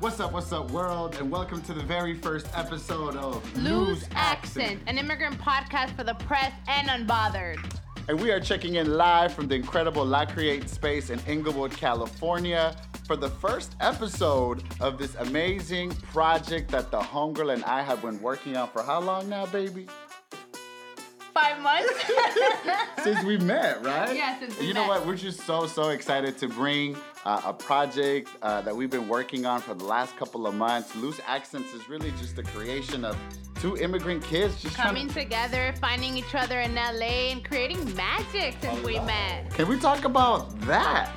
What's up, what's up, world, and welcome to the very first episode of Loose Accent, an immigrant podcast for the press and unbothered. And we are checking in live from the incredible La Create space in Inglewood, California, for the first episode of this amazing project that the homegirl and I have been working on for how long now, baby? Five months? since we met, right? Yeah, since we You know met. what? We're just so, so excited to bring uh, a project uh, that we've been working on for the last couple of months. Loose Accents is really just the creation of two immigrant kids just Coming to. together, finding each other in LA, and creating magic since we met. Can we talk about that?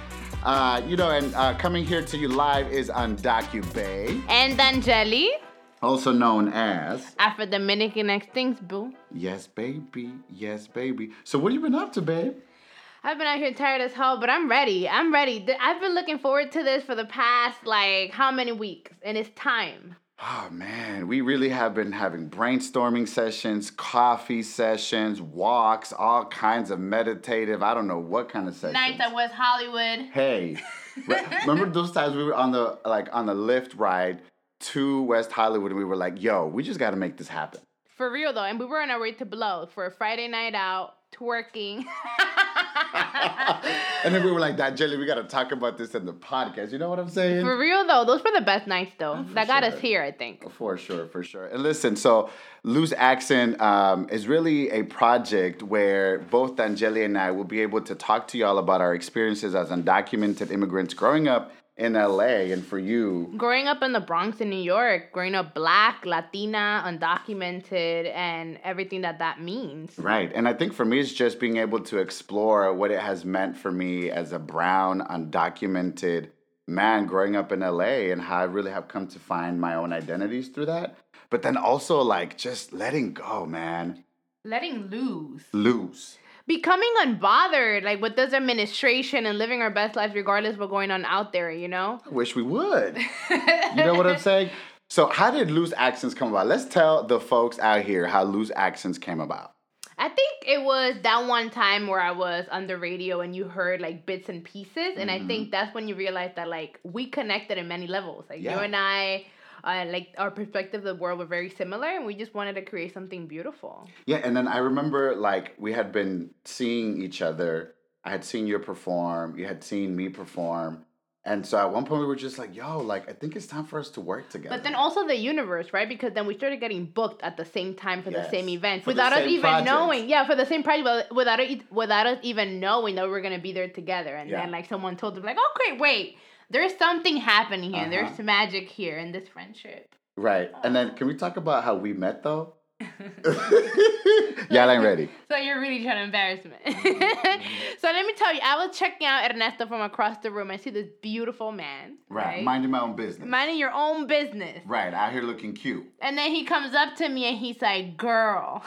Uh, you know, and uh, coming here to you live is Undocubae, And Angeli, also known as Afro Dominican Instincts, boo. Yes, baby, yes, baby. So, what have you been up to, babe? I've been out here tired as hell, but I'm ready. I'm ready. I've been looking forward to this for the past, like, how many weeks? And it's time. Oh man, we really have been having brainstorming sessions, coffee sessions, walks, all kinds of meditative, I don't know what kind of sessions. Nights at West Hollywood. Hey, remember those times we were on the like on the lift ride to West Hollywood and we were like, "Yo, we just got to make this happen." For real though, and we were on our way to blow for a Friday night out, twerking. And then we were like, "Dangeli, we got to talk about this in the podcast." You know what I'm saying? For real though, those were the best nights though. that got us here, I think. For sure, for sure. And listen, so Loose Accent um, is really a project where both Angeli and I will be able to talk to y'all about our experiences as undocumented immigrants growing up in LA. And for you, Growing up in the Bronx in New York, growing up black, Latina, undocumented, and everything that that means. right. And I think for me, it's just being able to explore what it has meant for me as a brown, undocumented man growing up in LA and how I really have come to find my own identities through that. But then also, like, just letting go, man. Letting loose. Loose. Becoming unbothered, like with this administration and living our best lives regardless of what's going on out there, you know? I wish we would. you know what I'm saying? So, how did Loose Accents come about? Let's tell the folks out here how Loose Accents came about. I think it was that one time where I was on the radio and you heard like bits and pieces, and I mm-hmm. think that's when you realized that like we connected in many levels. Like Yeah. you and I, uh, like our perspective of the world were very similar, and we just wanted to create something beautiful. Yeah, and then I remember like we had been seeing each other. I had seen you perform, you had seen me perform. And so at one point we were just like, yo, like I think it's time for us to work together. But then also the universe, right? Because then we started getting booked at the same time for the same event For without us even projects. knowing. Yeah, for the same project, but without it, without us even knowing that we were gonna be there together. And Yeah. then like someone told them, like, oh great, wait, there's something happening here. Uh-huh. There's magic here in this friendship. right. And then can we talk about how we met though? Y'all ain't ready. So you're really trying to embarrass me. Mm-hmm. so let me tell you, I was checking out Ernesto from across the room. I see this beautiful man. Right. Minding my own business. Minding your own business. right. Out here looking cute. And then he comes up to me and he's like, girl.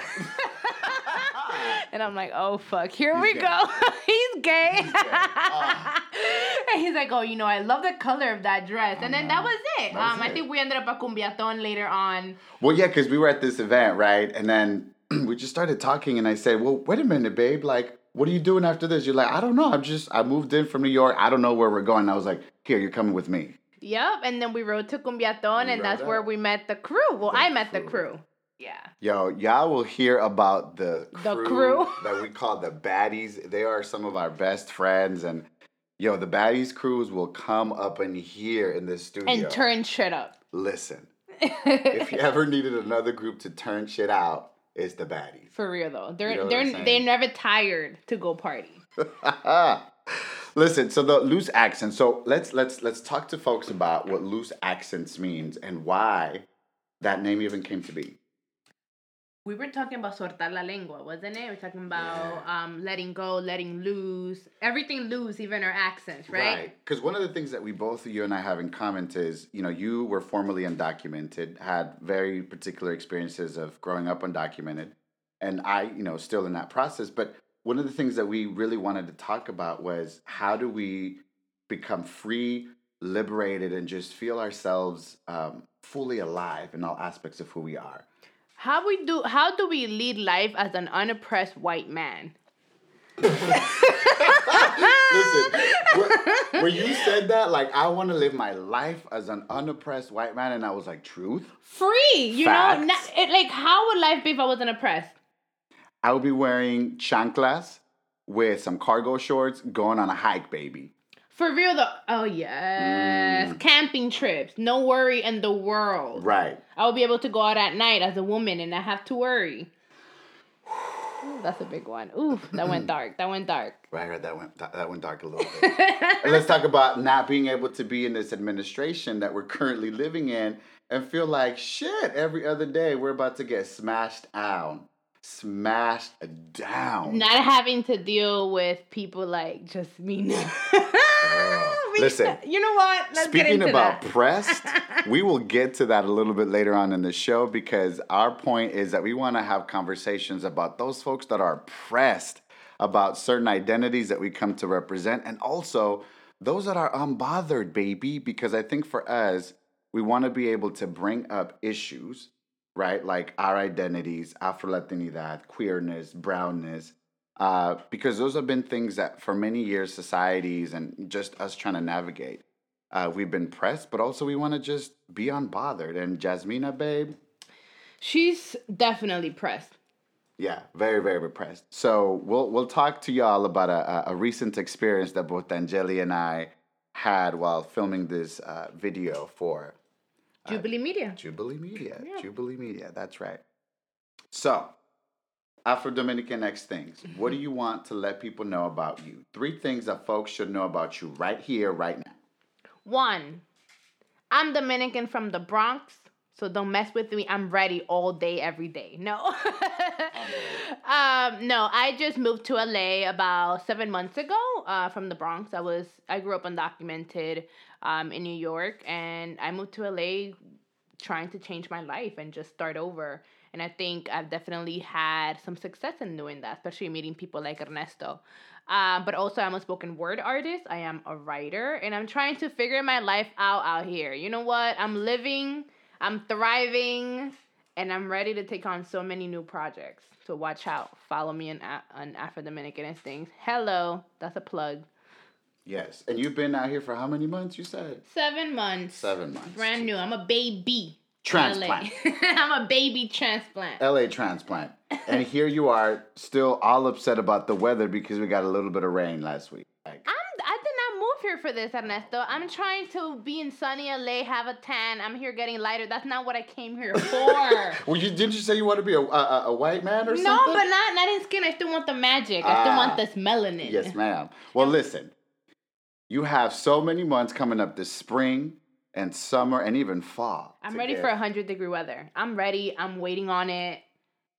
and I'm like, oh, fuck. Here we gay. go. he's gay. Ah. and he's like, oh, you know, I love the color of that dress. And then that was it. That was um, I think we ended up at Cumbiaton later on. Well, yeah, because we were at this event, right? And then we just started talking, and I said, "Well, wait a minute, babe. Like, what are you doing after this?" You're like, "I don't know. I'm just I moved in from New York. I don't know where we're going." I was like, "Here, you're coming with me." Yep. And then we rode to Cumbiaton, We and that's rode where we met the crew. Well, The I met the crew. Crew. Yeah. Yo, y'all will hear about the The crew, crew. that we call the baddies. They are some of our best friends, and yo, the baddies crews will come up in here in this studio. And turn shit up. Listen, if you ever needed another group to turn shit out, it's the baddies. For real though. They're You know they're they're never tired to go party. Listen, so the loose accents. So let's let's let's talk to folks about what loose accents means and why that name even came to be. We were talking about soltar la lengua, wasn't it? We were talking about um, letting go, letting loose, everything loose, even our accents, right? Because one of the things that we both, you and I, have in common is, you know, you were formerly undocumented, had very particular experiences of growing up undocumented, and I, you know, still in that process. But one of the things that we really wanted to talk about was how do we become free, liberated, and just feel ourselves um, fully alive in all aspects of who we are. How we do? How do we lead life as an unoppressed white man? Listen, when, you said that, like I want to live my life as an unoppressed white man, and I was like, truth. Free, you Facts. know. Not, it, like, how would life be if I wasn't oppressed? I would be wearing chanclas with some cargo shorts, going on a hike, baby. For real though. Oh yes, Mm. camping trips. No worry in the world. Right. I will be able to go out at night as a woman and not have to worry. Ooh, that's a big one. Ooh, that went dark. That went dark. Right, right. That went that, that went dark a little bit. let's talk about not being able to be in this administration that we're currently living in and feel like shit every other day. We're about to get smashed down, smashed down. not having to deal with people like just me now. Ah, we- Listen, you know what? Let's get Speaking about that. pressed, we will get to that a little bit later on in the show because our point is that we want to have conversations about those folks that are pressed about certain identities that we come to represent and also those that are unbothered, baby, because I think for us, we want to be able to bring up issues, right? Like our identities, Afro Latinidad, queerness, brownness, uh, because those have been things that for many years societies and just us trying to navigate uh, we've been pressed but also we want to just be unbothered and jasmina babe She's definitely pressed. yeah very very repressed so we'll we'll talk to y'all about a, a- recent experience that both angeli and i had while filming this uh, video for Jubilee Media. Jubilee Media. Yeah. Jubilee Media. That's right. So, Afro Dominican Instincts. What do you want to let people know about you? Three things that folks should know about you right here, right now. One, I'm Dominican from the Bronx, so don't mess with me. I'm ready all day, every day. No. um, no, I just moved to LA about seven months ago uh, from the Bronx. I was I grew up undocumented um, in New York, and I moved to LA trying to change my life and just start over. And I think I've definitely had some success in doing that, especially meeting people like Ernesto. Um, but also, I'm a spoken word artist. I am a writer, and I'm trying to figure my life out out here. You know what? I'm living, I'm thriving, and I'm ready to take on so many new projects. So watch out. Follow me on, on Afro Dominican Instincts. Hello, that's a plug. Yes. And you've been out here for how many months, you said? Seven months. Seven months. Brand new. I'm a baby. Transplant. LA. I'm a baby transplant. LA transplant. and here you are, still all upset about the weather because we got a little bit of rain last week. Like, I'm, I did not move here for this, Ernesto. I'm trying to be in sunny LA, have a tan. I'm here getting lighter. That's not what I came here for. well, you, didn't you say you want to be a, a, a white man or no, something? No, but not not in skin. I still want the magic. I still Ah. want this melanin. Yes, ma'am. Well, listen, you have so many months coming up this spring and summer and even fall. I'm ready get- for 100 degree weather. I'm ready. I'm waiting on it.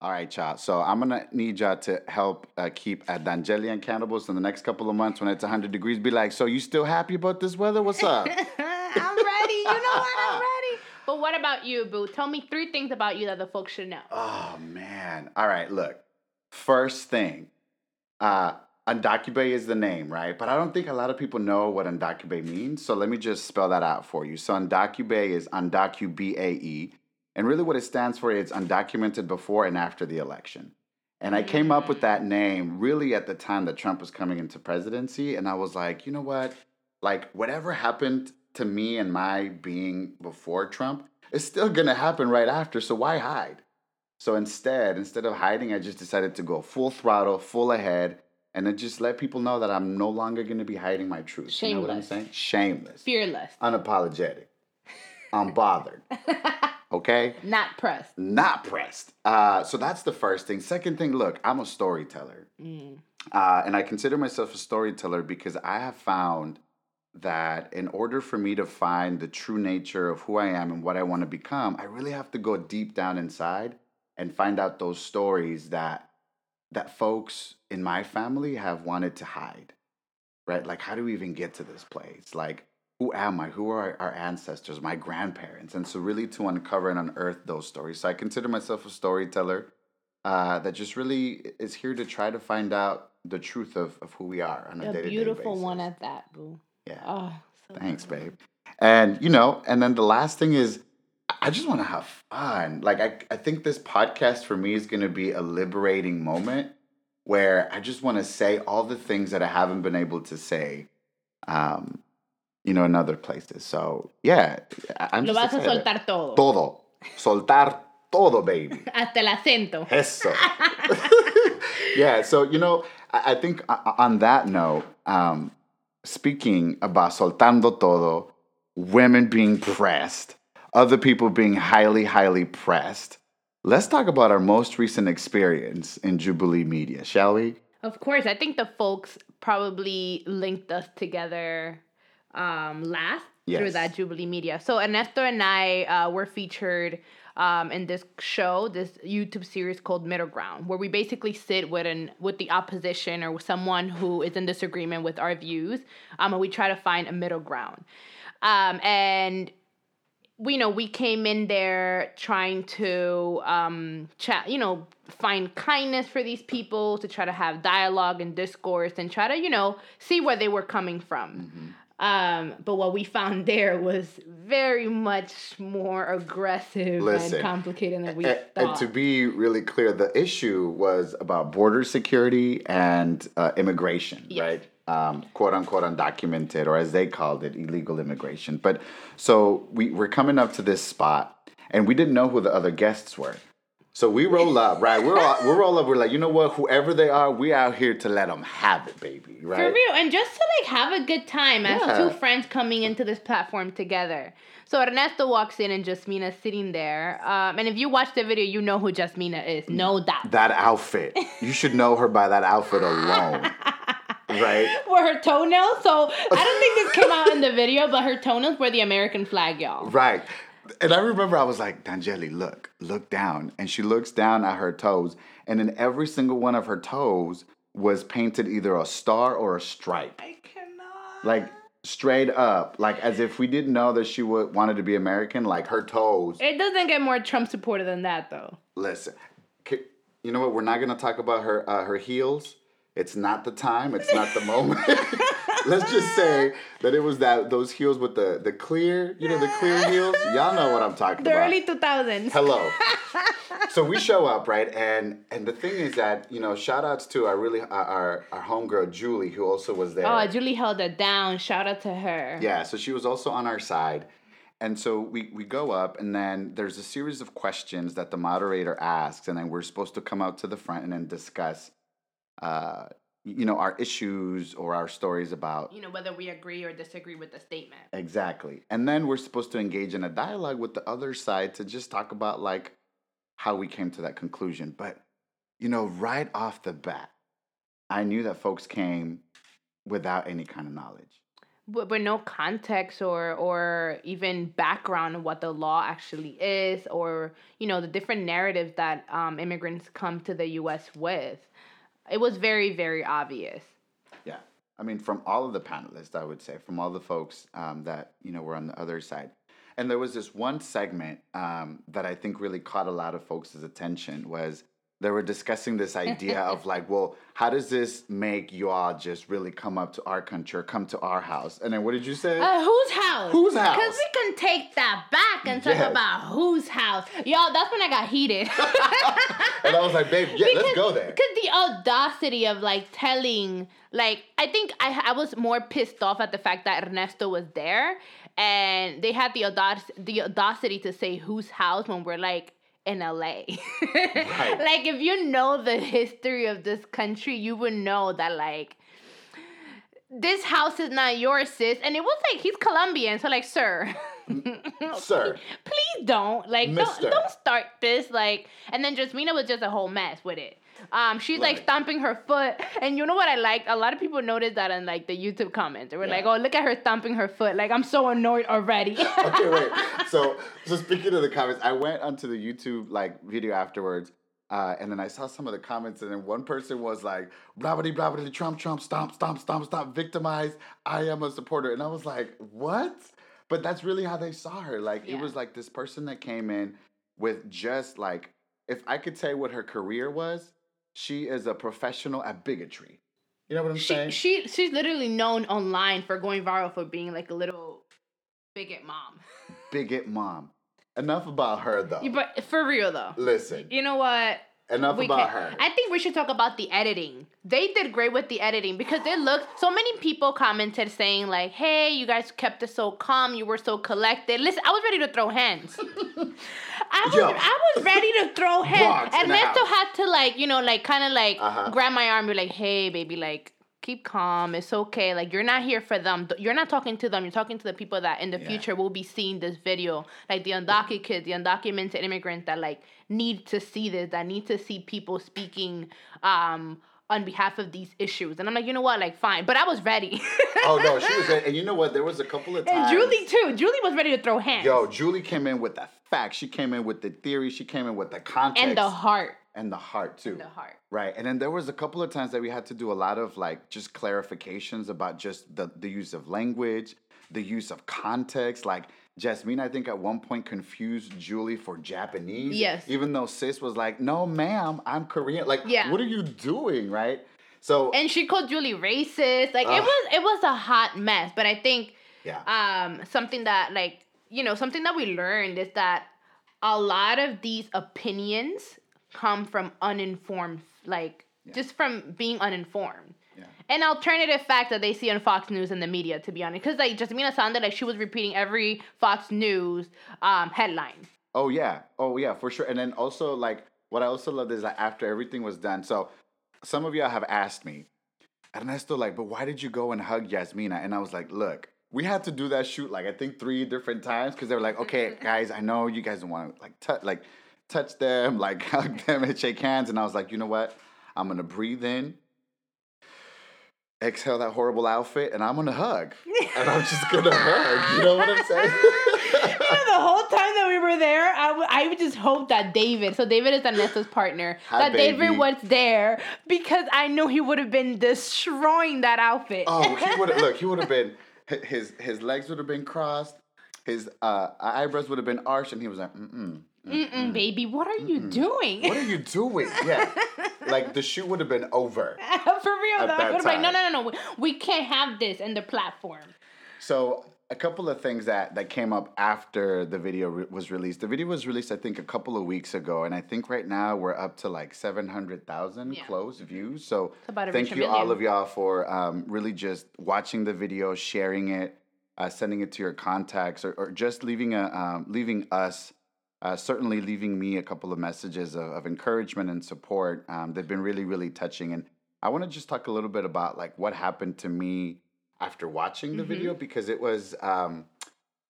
All right, y'all. So I'm gonna need y'all to help uh, keep at Dangeli accountable in the next couple of months when it's 100 degrees. Be like, so you still happy about this weather? What's up? I'm ready. You know what? I'm ready. But what about you, Boo? Tell me three things about you that the folks should know. oh man. All right, look. First thing, uh, Undocube is the name, right? But I don't think a lot of people know what Undocube means. So let me just spell that out for you. So Undocube is Undocubae. And really what it stands for is undocumented before and after the election. And I came up with that name really at the time that Trump was coming into presidency. And I was like, you know what? Like, whatever happened to me and my being before Trump is still going to happen right after. So why hide? So instead, instead of hiding, I just decided to go full throttle, full ahead, and then just let people know that I'm no longer going to be hiding my truth. You know what I'm Shameless. saying? Shameless. Fearless. Unapologetic. Unbothered. Okay? Not pressed. Not pressed. Uh, so that's the first thing. Second thing, look, I'm a storyteller. Mm. Uh, and I consider myself a storyteller because I have found that in order for me to find the true nature of who I am and what I want to become, I really have to go deep down inside and find out those stories that that folks in my family have wanted to hide. Right? Like how do we even get to this place? Like who am I? Who are our ancestors, my grandparents? And so really to uncover and unearth those stories. So I consider myself a storyteller uh, that just really is here to try to find out the truth of, of who we are on a, A day-to-day beautiful basis. one at that, Boo. Yeah. Oh, so Thanks, babe. And you know, and then the last thing is I just want to have fun. Like I, I think this podcast for me is gonna be a liberating moment where I just want to say all the things that I haven't been able to say, um, you know, in other places. So yeah, I'm Lo just vas a soltar todo. todo, soltar todo, baby. Hasta el acento. Eso. yeah. So you know, I, I think o- o- on that note, um, speaking about soltando todo, women being pressed, other people being highly, highly pressed. Let's talk about our most recent experience in Jubilee Media, shall we? Of course, I think the folks probably linked us together um, last through that Jubilee Media. So Ernesto and I uh, were featured um, in this show, this YouTube series called Middle Ground, where we basically sit with an with the opposition or with someone who is in disagreement with our views, um, and we try to find a middle ground. Um, and we know we came in there trying to um chat you know find kindness for these people to try to have dialogue and discourse and try to you know see where they were coming from um but what we found there was very much more aggressive Listen, and complicated than we and, and to be really clear, the issue was about border security and uh, immigration, Yes. right? Um, quote unquote undocumented, or as they called it, illegal immigration. But so we we're coming up to this spot, and we didn't know who the other guests were. So we roll up, right? We're all, we're roll up. We're like, you know what? Whoever they are, we out here to let them have it, baby, right? For real, and just to like have a good time as Yeah. two friends coming into this platform together. So Ernesto walks in and Jasmina's sitting there. Um, and if you watch the video, you know who Jasmina is, no doubt. That outfit, you should know her by that outfit alone, right? Were her toenails? So I don't think this came out in the video, but her toenails were the American flag, y'all. Right. And I remember I was like, Dangeli, look, look down. And she looks down at her toes, and in every single one of her toes was painted either a star or a stripe. I cannot. Like straight up, like as if we didn't know that she would wanted to be American, like her toes. It doesn't get more Trump supported than that, though. Listen, you know what? We're not gonna talk about her uh, her heels. It's not the time. It's not the moment. Let's just say that it was that those heels with the the clear, you know, the clear heels. Y'all know what I'm talking The about. The early 2000s. Hello. so we show up, right? And and the thing is that you know, shout outs to our really our our, homegirl Julie, who also was there. Oh, Julie held it down. Shout out to her. Yeah, so she was also on our side. And so we, we go up, and then there's a series of questions that the moderator asks, and then we're supposed to come out to the front and then discuss, uh, you know, our issues or our stories about You know, whether we agree or disagree with the statement. exactly. And then we're supposed to engage in a dialogue with the other side to just talk about like how we came to that conclusion. But you know, right off the bat, I knew that folks came without any kind of knowledge. but, but no context or or even background of what the law actually is or you know the different narratives that um, immigrants come to the U.S. with. It was very very obvious. Yeah. I mean, from all of the panelists, I would say, from all the folks um, that, you know, were on the other side. And there was this one segment um, that I think really caught a lot of folks' attention was they were discussing this idea of like, well, how does this make you all just really come up to our country or come to our house? And then what did you say? Uh, whose house? Whose house? Because we can take that back and talk Yes. about whose house. Y'all, that's when I got heated. and I was like, babe, yeah, let's go there. Because the audacity of like telling, like, I think I, I was more pissed off at the fact that Ernesto was there and they had the audac- the audacity to say whose house when we're like in LA. Like, if you know the history of this country, you would know that, like, this house is not yours, sis. And it was like, he's Colombian. So, like, sir. Sir. Please don't. Like, Mister. don't, don't start this. Like, and then Jasmina was just a whole mess with it. Um, she's like stomping her foot, and you know what I liked? A lot of people noticed that in like the YouTube comments. They were like, "Oh, look at her stomping her foot! Like I'm so annoyed already." okay, wait. So, so speaking of the comments, I went onto the YouTube like video afterwards, uh, and then I saw some of the comments, and then one person was like, "Blah blah blah blah, Trump, Trump, stomp, stomp, stomp, stomp, victimized. I am a supporter," and I was like, "What?" But that's really how they saw her. Like Yeah. it was like this person that came in with just like, if I could say what her career was, she is a professional at bigotry. You know what I'm she saying? she she's literally known online for going viral for being like a little bigot mom. Bigot mom. Enough about her though. But for real though, Listen. you know what? Enough we about can. her. I think we should talk about the editing. They did great with the editing because it looked. So many people commented saying like, "Hey, you guys kept it so calm. You were so collected." Listen, I was ready to throw hands. I was, Yo. I was ready to throw hands. In Ernesto had to like, you know, like kind of like Uh-huh. grab my arm, and be like, "Hey, baby, like." Keep calm. It's okay. Like you're not here for them. You're not talking to them. You're talking to the people that in the Yeah. future will be seeing this video, like the undocumented kids, the undocumented immigrants that like need to see this, that need to see people speaking um on behalf of these issues. And I'm like, you know what? Like, fine. But I was ready. oh no, she was. Ready. And you know what? There was a couple of times. and. Julie too. Julie was ready to throw hands. Yo, Julie came in with the facts. She came in with the theory. She came in with the context and the heart. And the heart too. The heart. Right. And then there was a couple of times that we had to do a lot of like just clarifications about just the, the use of language, the use of context. Like Jasmine, I think at one point confused Julie for Japanese. Yes. Even though sis was like, no, ma'am, I'm Korean. Like, Yeah. what are you doing? Right. So, And she called Julie racist. Like it was it was a hot mess. But I think yeah. um something that like you know something that we learned is that a lot of these opinions come from uninformed like just from being uninformed Yeah. an alternative fact that they see on fox news and the media to be honest because like jasmina sounded like she was repeating every fox news um headline Oh yeah. Oh yeah, for sure. And then also like what I also loved is that after everything was done, so some of y'all have asked me, Ernesto, like, but why did you go and hug Yasmina? And I was like, look, we had to do that shoot like I think three different times because they were like, okay, guys, I know you guys don't want to like touch like touch them, like hug them and shake hands. And I was like, you know what? I'm gonna breathe in, exhale that horrible outfit, and I'm gonna hug. And I'm just gonna hug. You know what I'm saying? you know, the whole time that we were there, I, w- I would just hope that David, so David is Ernesto's partner, Hi, that baby. David was there because I know he would have been destroying that outfit. Oh, he would have look. He would have been his his legs would have been crossed, his uh, eyebrows would have been arched, and he was like, mm mm. Mm-mm, baby, what are you doing? What are you doing? Yeah, like the shoot would have been over. For real, though. I that would have been like, no, no, no, no. We, can't have this in the platform. So a couple of things that that came up after the video re- was released. The video was released, I think, a couple of weeks ago, and I think right now we're up to like seven hundred thousand Yeah. close views. So thank you all of y'all for um, really just watching the video, sharing it, uh, sending it to your contacts, or, or just leaving a um, leaving us. Uh, certainly leaving me a couple of messages of, of encouragement and support. Um, they've been really, really touching. And I want to just talk a little bit about like what happened to me after watching the Mhm. video because it was, um,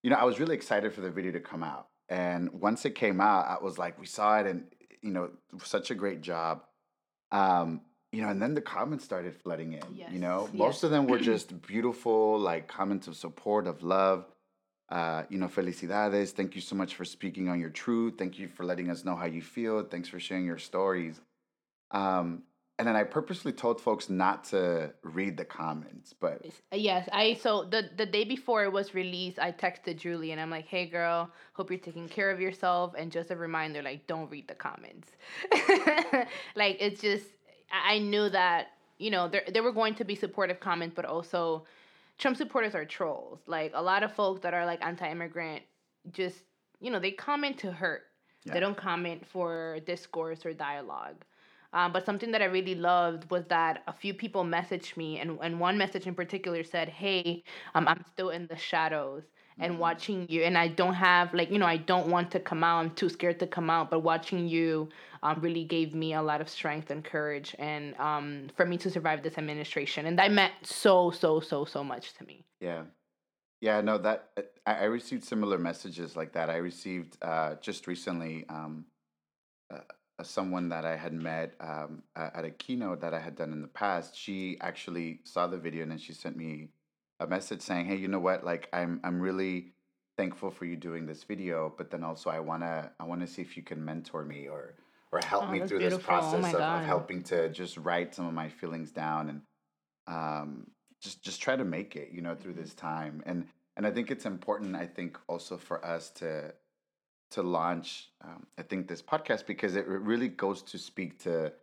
you know, I was really excited for the video to come out. And once it came out, I was like, we saw it, and you know, such a great job. Um, you know, and then the comments started flooding in. you know, most yes. of them were just beautiful, like comments of support, of love. Uh, you know, felicidades. Thank you so much for speaking on your truth. Thank you for letting us know how you feel. Thanks for sharing your stories. Um, and then I purposely told folks not to read the comments, but Yes, I so the the day before it was released, I texted Julie and I'm like, "Hey girl, hope you're taking care of yourself." And just a reminder, like, don't read the comments. like it's just, I knew that you know there there were going to be supportive comments, but also Trump supporters are trolls. Like a lot of folks that are like anti-immigrant, just you know they comment to hurt. Yeah. They don't comment for discourse or dialogue. Um, but something that I really loved was that a few people messaged me, and, and one message in particular said, Hey, um, I'm still in the shadows and watching you. And I don't have, like, you know, I don't want to come out. I'm too scared to come out. But watching you um, really gave me a lot of strength and courage and um, for me to survive this administration. And that meant so, so, so, so much to me. Yeah. Yeah, no, that uh, I, I received similar messages like that. I received uh, just recently um, uh, uh, someone that I had met um, at a keynote that I had done in the past. She actually saw the video and then she sent me a message saying, "Hey, you know what? Like, I'm I'm really thankful for you doing this video, but then also I wanna I wanna see if you can mentor me or or help Oh, me through this beautiful. Oh process my of, of helping to just write some of my feelings down and um, just just try to make it, you know, through this time. And and I think it's important. I think also for us to to launch. Um, I think this podcast because it really goes to speak to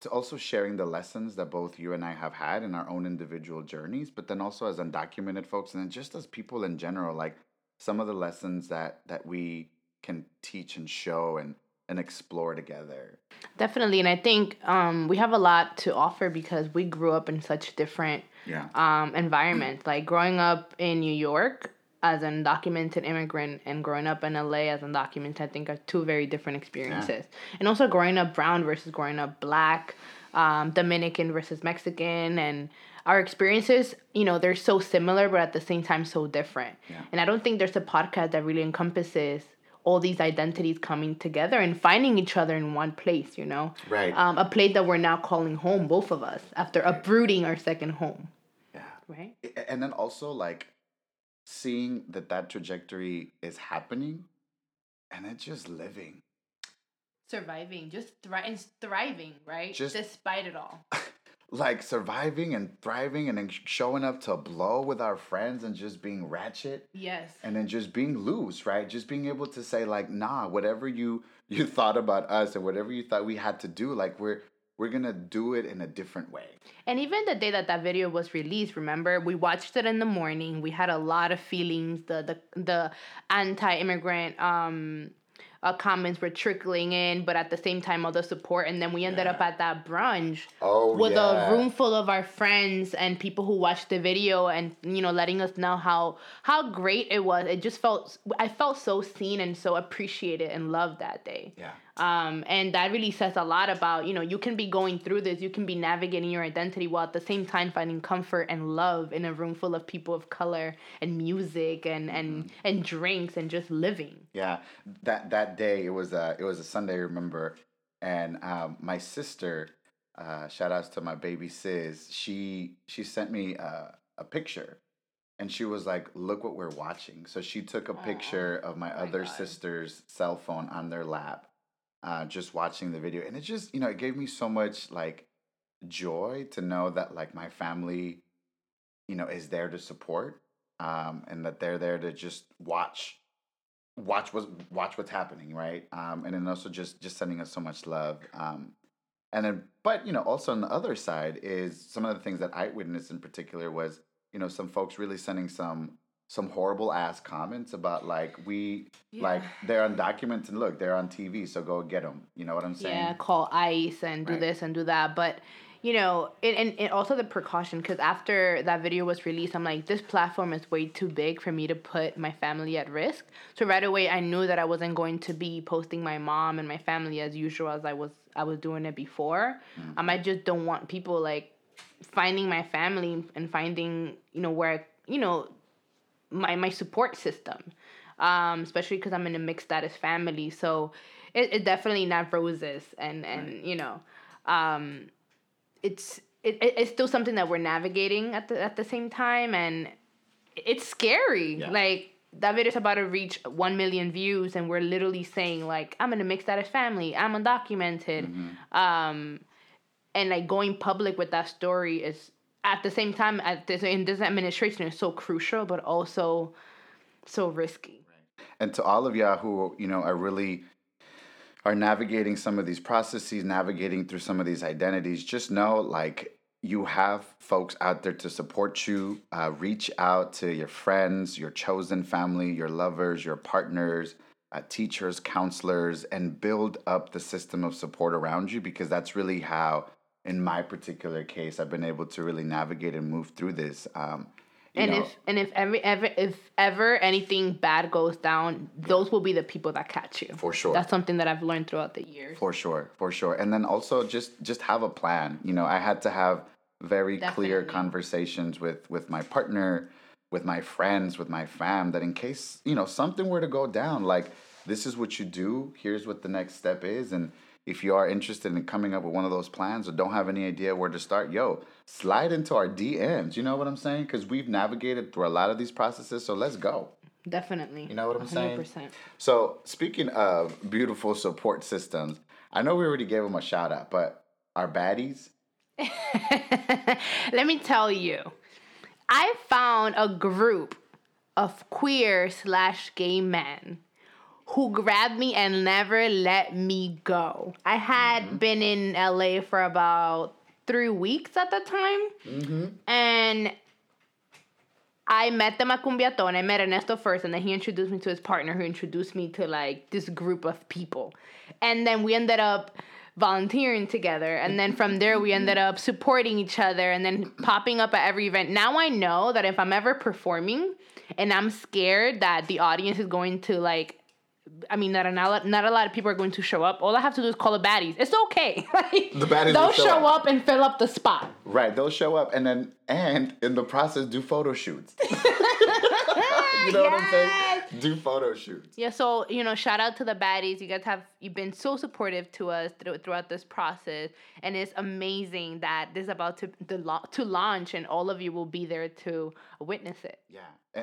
to also sharing the lessons that both you and I have had in our own individual journeys, but then also as undocumented folks, and then just as people in general, like some of the lessons that that we can teach and show and and explore together. Definitely, and I think um, we have a lot to offer because we grew up in such different Yeah. um, environments. Like growing up in New York as an undocumented immigrant and growing up in LA as undocumented, I think are two very different experiences. And also growing up brown versus growing up black, um, Dominican versus Mexican, and our experiences, you know, they're so similar, but at the same time so different. Yeah. And I don't think there's a podcast that really encompasses all these identities coming together and finding each other in one place, you know? Right. Um, a place that we're now calling home, both of us, after uprooting our second home, yeah. right? And then also like seeing that that trajectory is happening and then just living. Surviving, just thri- and thriving, right? Just- Despite it all. like surviving and thriving and then showing up to blow with our friends and just being ratchet Yes. and then just being loose right just being able to say like nah whatever you you thought about us and whatever you thought we had to do like we're we're gonna do it in a different way And even the day that that video was released, remember, we watched it in the morning. We had a lot of feelings. The the the anti-immigrant um uh, comments were trickling in, but at the same time, all the support. And then we ended up at that brunch oh with a room full of our friends and people who watched the video, and you know, letting us know how how great it was. It just felt I felt so seen and so appreciated and loved that day. yeah Um, and that really says a lot about you know you can be going through this you can be navigating your identity while at the same time finding comfort and love in a room full of people of color and music and and and drinks and just living Yeah, that that day it was a it was a Sunday. I remember, and um, my sister, uh, shout outs to my baby sis. She she sent me uh, a picture, and she was like, "Look what we're watching." So she took a picture of my my other God. sister's cell phone on their lap, uh, just watching the video, and it just you know it gave me so much like joy to know that like my family, you know, is there to support, um, and that they're there to just watch watch what's watch what's happening right? Um and then also just just sending us so much love um and then but you know also on the other side is some of the things that i witnessed in particular was you know some folks really sending some some horrible ass comments about like we like they're undocumented look they're on tv so go get them you know what i'm saying? yeah call ice and do Right. this and do that but you know and, and, and also the precaution because after that video was released i'm like this platform is way too big for me to put my family at risk. So right away i knew that i wasn't going to be posting my mom and my family as usual as i was i was doing it before. Um, i just don't want people like finding my family and finding you know where you know my my support system um especially because i'm in a mixed status family. So it, it definitely not roses and and you know um it's it, it- it's still something that we're navigating at the at the same time. And it's scary. Yeah. like that video is about to reach 1 million views and we're literally saying like i'm in a mixed status family. I'm undocumented. Um and like going public with that story is at the same time at this in this administration is so crucial but also so risky. And to all of y'all who you know are really are navigating some of these processes navigating through some of these identities just know like you have folks out there to support you uh, reach out to your friends your chosen family your lovers your partners uh, teachers counselors and build up the system of support around you because that's really how in my particular case i've been able to really navigate and move through this um, and know, if and if ever ever if ever anything bad goes down those will be the people that catch you. For sure. That's something that i've learned throughout the years. For sure, for sure. And then also just just have a plan. You know, I had to have very clear conversations with with my partner, with my friends, with my fam that in case, you know, something were to go down, like this is what you do, here's what the next step is and if you are interested in coming up with one of those plans or don't have any idea where to start, yo, slide into our DMs. You know what I'm saying? Because we've navigated through a lot of these processes. So let's go. definitely You know what I'm saying? 100% So, speaking of beautiful support systems, I know we already gave them a shout out, but our baddies, let me tell you i found a group of queer slash gay men who grabbed me and never let me go. I had mm-hmm. been in la for about three weeks at the time. Mm-hmm. And I met them at Cumbiaton. I met Ernesto first, and then he introduced me to his partner, who introduced me to like this group of people, and then we ended up volunteering together. And then from there we ended up supporting each other and then popping up at every event. Now i know that if i'm ever performing and i'm scared that the audience is going to like I mean, not a, not a lot of people are going to show up. All I have to do is call the baddies. It's okay. the baddies they'll show, show up. up. and fill up the spot. Right, they'll show up and then and in the process do photo shoots. you know yes. what I'm saying? Do photo shoots. Yeah, so you know, shout out to the baddies. You guys have you've been so supportive to us through, throughout this process, and it's amazing that this is about to the to launch, and all of you will be there to witness it. Yeah,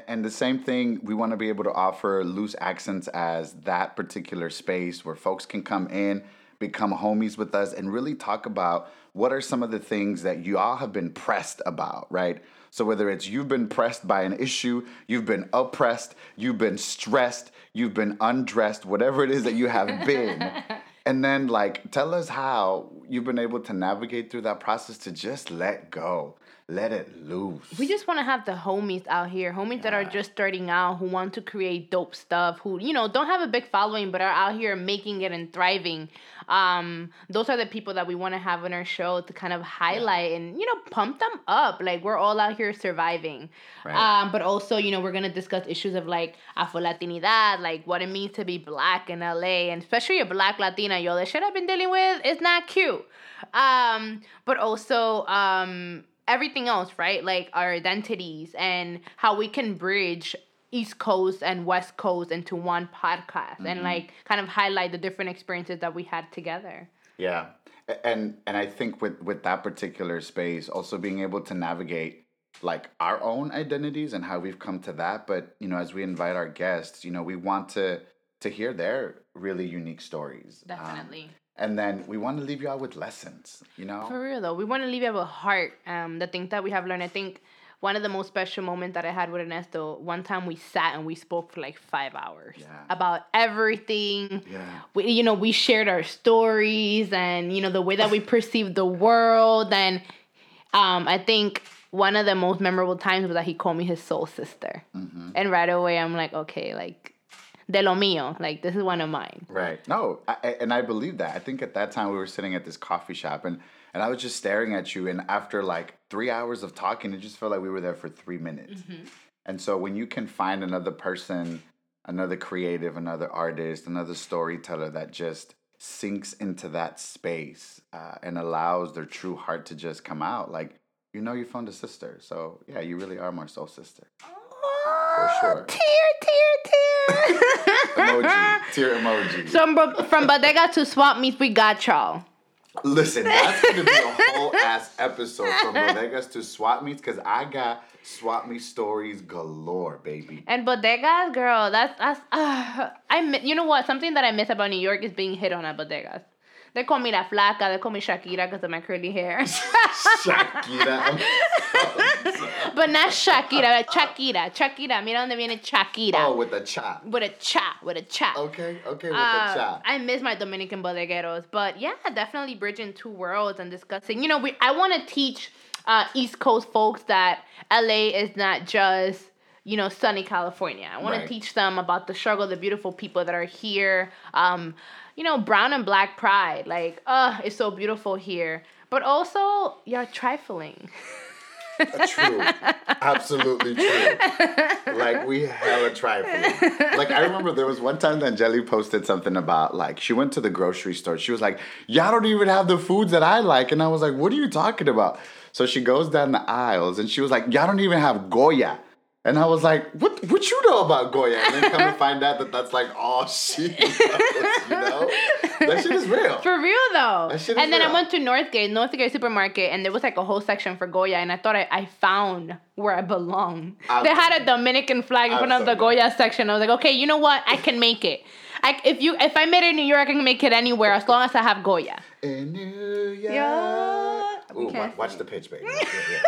and the same thing, we want to be able to offer loose accents as that particular space where folks can come in, become homies with us, and really talk about what are some of the things that you all have been pressed about, right? So whether it's you've been pressed by an issue, you've been oppressed, you've been stressed, you've been undressed, whatever it is that you have been. and then like tell us how you've been able to navigate through that process to just let go let it loose. We just want to have the homies out here, homies yeah. that are just starting out, who want to create dope stuff, who you know don't have a big following but are out here making it and thriving. Um, those are the people that we want to have on our show to kind of highlight yeah. and you know pump them up. Like we're all out here surviving. Right. Um, but also you know we're gonna discuss issues of like Afro Latinidad, like what it means to be black in LA, and especially a black Latina. Yo, the shit I've been dealing with is not cute. Um, but also um everything else, right? Like our identities and how we can bridge East Coast and West Coast into one podcast mm-hmm. and like kind of highlight the different experiences that we had together. Yeah. And and I think with with that particular space also being able to navigate like our own identities and how we've come to that, but you know, as we invite our guests, you know, we want to to hear their really unique stories. Um, Definitely. Um, and then we want to leave you out with lessons you know for real though we want to leave you out with heart um the things that we have learned i think one of the most special moments that i had with ernesto one time we sat and we spoke for like five hours yeah. about everything yeah. we, you know we shared our stories and you know the way that we perceive the world and um i think one of the most memorable times was that he called me his soul sister mm-hmm. and right away i'm like okay like de lo mío. Like this is one of mine. Right. No, I, and I believe that. I think at that time we were sitting at this coffee shop and and I was just staring at you and after like 3 hours of talking it just felt like we were there for 3 minutes. Mm-hmm. And so when you can find another person, another creative, another artist, another storyteller that just sinks into that space uh, and allows their true heart to just come out like you know you found a sister. So yeah, you really are my soul sister. For sure. Tear, tear, tear. Emoji. Tear emoji. So from bodega to swap meets, we got y'all. Listen, that's gonna be a whole ass episode from bodegas to swap meets because I got swap meet stories galore, baby. And bodegas, girl, that's that's. Uh, I you know what? Something that I miss about New York is being hit on at bodegas. They call me La Flaca. They call me Shakira because of my curly hair. Shakira. but not Shakira, Shakira. Shakira. Mira dónde viene Shakira. Oh, with a cha. With a cha. With a cha. Okay, okay, with uh, a cha. I miss my Dominican bodegueros. But yeah, definitely bridging two worlds and discussing. You know, we I want to teach uh, East Coast folks that LA is not just you know, sunny California. I want right. to teach them about the struggle, the beautiful people that are here. Um, you know, brown and black pride. Like, uh, it's so beautiful here. But also, you're trifling. true. Absolutely true. Like we hella trifling. Like I remember there was one time that Jelly posted something about like she went to the grocery store. She was like, Y'all don't even have the foods that I like. And I was like, What are you talking about? So she goes down the aisles and she was like, Y'all don't even have Goya. And I was like, what what you know about Goya? And then come to find out that that's like all she knows, you know? That shit is real. For real though. That shit and then real. I went to Northgate, Northgate supermarket, and there was like a whole section for Goya, and I thought I, I found where I belong. They had a Dominican flag in front of the Goya section. I was like, okay, you know what? I can make it. I, if you if I made it in New York, I can make it anywhere as long as I have Goya. In New York. Yeah. Ooh, watch, watch the pitch, baby. yeah, yeah.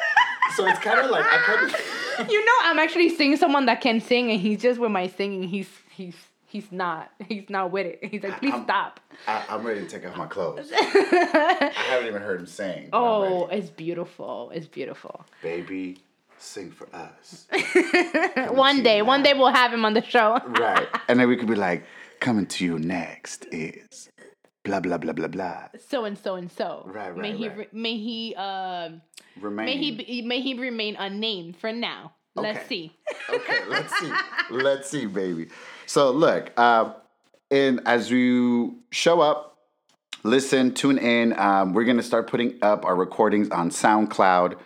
So it's kind of like I kind of. you know, I'm actually seeing someone that can sing, and he's just with my singing. He's he's he's not he's not with it. He's like, please I'm, stop. I, am ready to take off my clothes. I haven't even heard him sing. Oh, it's beautiful. It's beautiful. Baby, sing for us. one day, one now. day we'll have him on the show. right. And then we could be like, coming to you next is blah, blah, blah, blah, blah. So and so and so. Right, May right, he right. re- may he um Remain. may he be, may he remain unnamed for now. Let's see. okay, let's see. Let's see, baby. So look, uh, and as you show up, listen, tune in. Um, we're gonna start putting up our recordings on SoundCloud.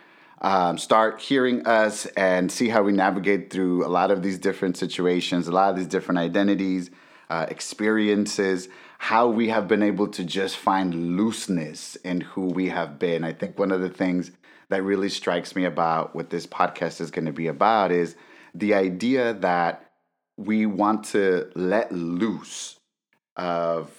Um, start hearing us and see how we navigate through a lot of these different situations, a lot of these different identities, uh, experiences, how we have been able to just find looseness in who we have been. I think one of the things that really strikes me about what this podcast is going to be about is the idea that we want to let loose of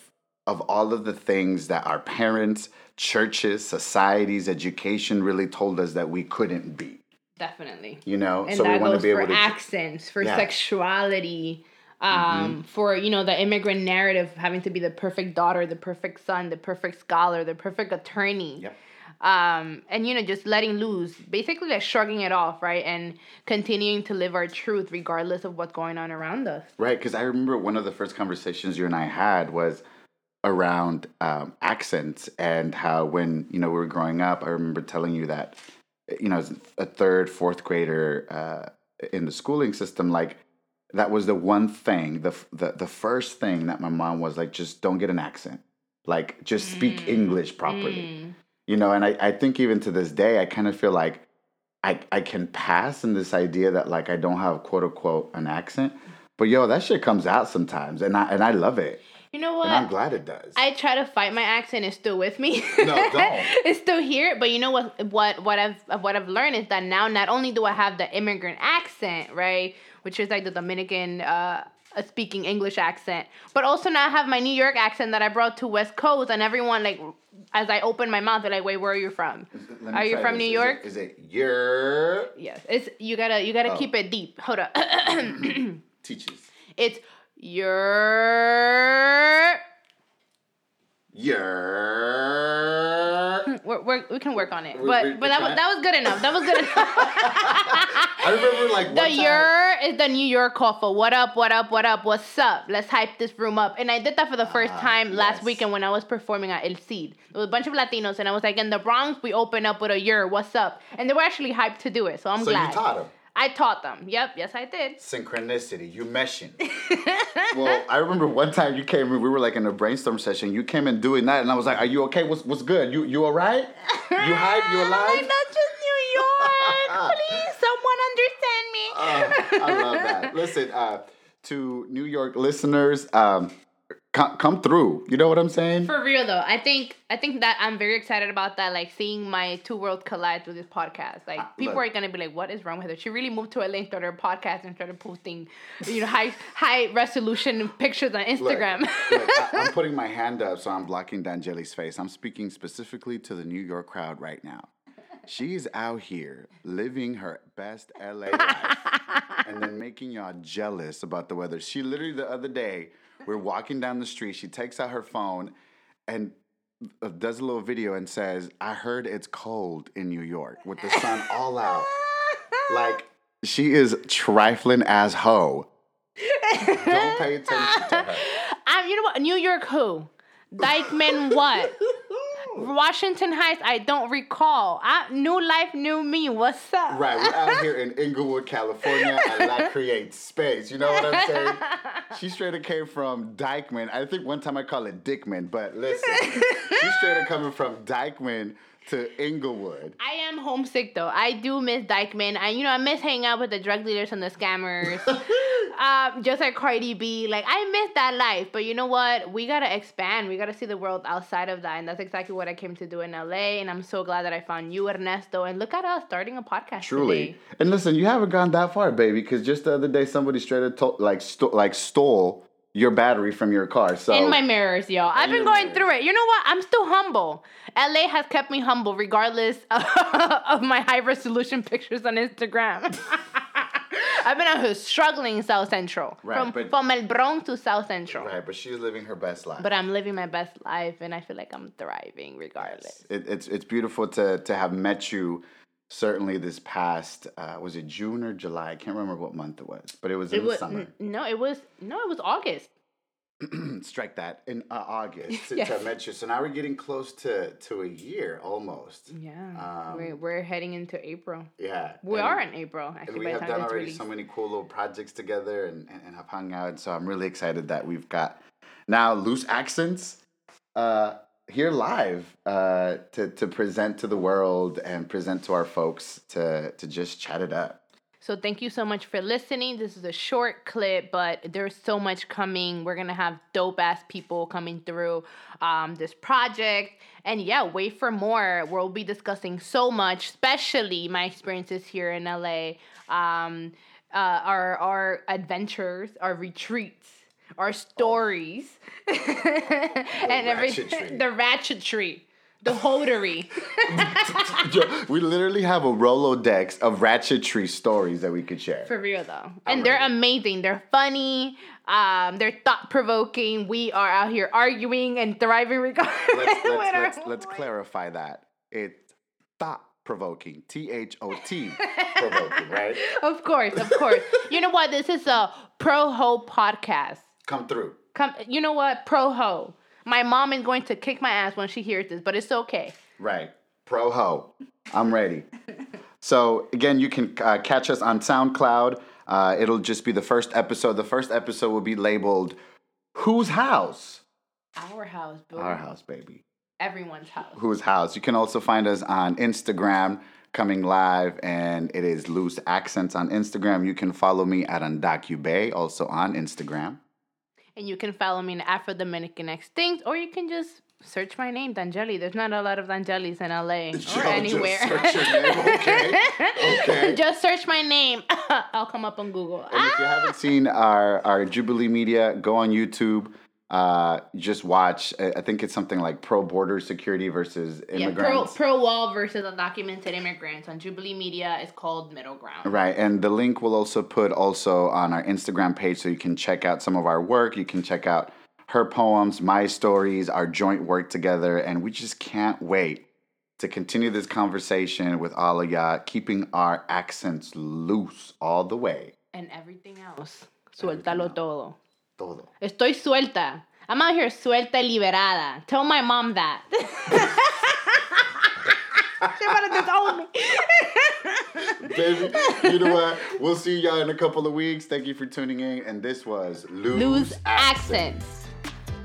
of all of the things that our parents, churches, societies, education really told us that we couldn't be. Definitely. You know, And so we want to be for able to accents, for Yeah. sexuality, um, for you know the immigrant narrative having to be the perfect daughter, the perfect son, the perfect scholar, the perfect attorney. Yep. Um, and you know just letting loose, basically like shrugging it off, right, and continuing to live our truth regardless of what's going on around us. Right, because I remember one of the first conversations you and I had was around um, accents and how when you know we were growing up, I remember telling you that you know as a third, fourth grader uh, in the schooling system, like that was the one thing, the the the first thing that my mom was like, just don't get an accent, like just speak Mm, English properly Mm. you know and I, I think even to this day i kind of feel like I, I can pass in this idea that like i don't have quote unquote an accent but yo that shit comes out sometimes and i and i love it You know what? and i'm glad it does I try to fight my accent. It's still with me. No, don't. it's still here. But you know what? What what I've what I've learned is that now not only do I have the immigrant accent, right, which is like the Dominican uh, speaking English accent, but also now I have my New York accent that I brought to West Coast, and everyone like as I open my mouth, they're like, "Wait, where are you from?" Are you from this. New Is York? is it your Yes, it's you gotta you gotta Oh. keep it deep. Hold up. teaches it's your. your We're, we're, we can work on it, We- but we- but that was that was good enough. That was good enough. i remember like The your is the New York call for what up, what up, what up, what's up? Let's hype this room up. And I did that for the first Ah, time last weekend when I was performing at El Cid. There was a bunch of Latinos, and I was like, in the Bronx, we open up with a your, what's up? And they were actually hyped to do it, so I'm so glad. you taught him I taught them. Yep, yes, I did. synchronicity you meshing well i remember one time you came in we were like in a brainstorm session you came in doing that and i was like are you okay what's what's good you you all right you hype you alive Not just New York. Please, someone understand me. Uh, I love that. Listen, uh, to New York listeners, um, come, come through. You know what I'm saying? For real though, I think I think that I'm very excited about that. Like seeing my two worlds collide through this podcast. Like Uh, people look. are gonna be like, "What is wrong with her?" She really moved to LA, and started a podcast, and started posting, you know, high high resolution pictures on Look, Instagram. look, I, I'm putting my hand up, so I'm blocking Dangeli's face. I'm speaking specifically to the New York crowd right now. She's out here living her best LA life and then making y'all jealous about the weather. She literally the other day, we're walking down the street. She takes out her phone and uh, does a little video and says, "I heard it's cold in New York with the sun all out." Like she is trifling as hoe. Don't pay attention to her. I'm, you know what? New York who? Dyckman what? Washington Heights, I don't recall. I, new life, new me. What's up? Right, we're out here in Inglewood, California, and that creates space. You know what I'm saying? She straight up came from Dyckman. I think one time I call it Dickman, but listen, she straight up coming from Dyckman to Inglewood. I am homesick though. I do miss Dyckman. I you know I miss hanging out with the drug dealers and the scammers. um, just like Cardi B. Like I miss that life. But you know what? We gotta expand. We gotta see the world outside of that. And that's exactly what I came to do in LA. And I'm so glad that I found you, Ernesto. And look at us starting a podcast. Truly. today. And listen, you haven't gone that far, baby, because just the other day somebody straight up to- like sto- like stole your battery from your car. So In my mirrors, y'all. I've been going mirrors. through it. You know what? I'm still humble. LA has kept me humble regardless of my high resolution pictures on Instagram. I've been out here struggling in South Central. Right, from, but- from El Bronx to South Central. right, but she's living her best life. But I'm living my best life and I feel like I'm thriving regardless. It, it's it's beautiful to to have met you certainly this past uh, was it June or July? I can't remember what month it was, but it was in It the summer. n- no, it was no, it was August. Strike that in uh, August to, Yes. met you. So now we're getting close to to a year almost. Yeah, Um, we're we're heading into April. Yeah, We and- are in April And actually. we have done already released. so many cool little projects together and, and, and have hung out. So I'm really excited that we've got now loose accents uh, here live uh, to, to present to the world and present to our folks to, to just chat it up. So thank you so much for listening. This is a short clip, but there's so much coming. We're gonna have dope ass people coming through um, this project, and yeah, wait for more. We'll be discussing so much, especially my experiences here in LA, um, uh, our our adventures, our retreats. Our stories and everything. The ratchetry, the hodery we literally have a Rolodex of ratchetry stories that we could share. For real though. I'm And they're ready. amazing. They're funny. Um, they're thought provoking. We are out here arguing and thriving regardless. let's, let's, let's, let's clarify that. It's thought provoking. T H O T provoking, right? Of course, of course. you know what? This is a pro ho podcast. Come through. Come you know what? Pro ho. My mom is going to kick my ass when she hears this, but it's okay. Right. Pro ho. I'm ready. So, again, you can uh, catch us on SoundCloud. Uh, it'll just be the first episode. The first episode will be labeled Whose House? Our house, boo. Our house, baby. Everyone's house. Whose House? You can also find us on Instagram coming live, and it is Loose Accents on Instagram. You can follow me at Undocubae, also on Instagram. And you can follow me in Afro Dominican Instincts, or you can just search my name, Dangeli. There's not a lot of Dangelis in LA or anywhere. Just search okay? Okay. Just search my name. I'll come up on Google. And if you haven't ah! seen our, our Jubilee Media, go on YouTube. Uh, just watch. I think it's something like pro border security versus immigrants. yeah, pro, pro wall versus undocumented immigrants on Jubilee Media is called Middle Ground. Right, and the link will also put also on our Instagram page, so you can check out some of our work. You can check out her poems, my stories, our joint work together, and we just can't wait to continue this conversation with all of y'all, keeping our accents loose all the way. And everything else. Suéltalo todo. Todo. Estoy suelta. I'm out here suelta y liberada. Tell my mom that. she wanted to me. Baby, you know what? We'll see y'all in a couple of weeks. Thank you for tuning in. And this was Lose, Lose Accents. accents.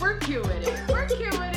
We're cute with it. We're cute with it.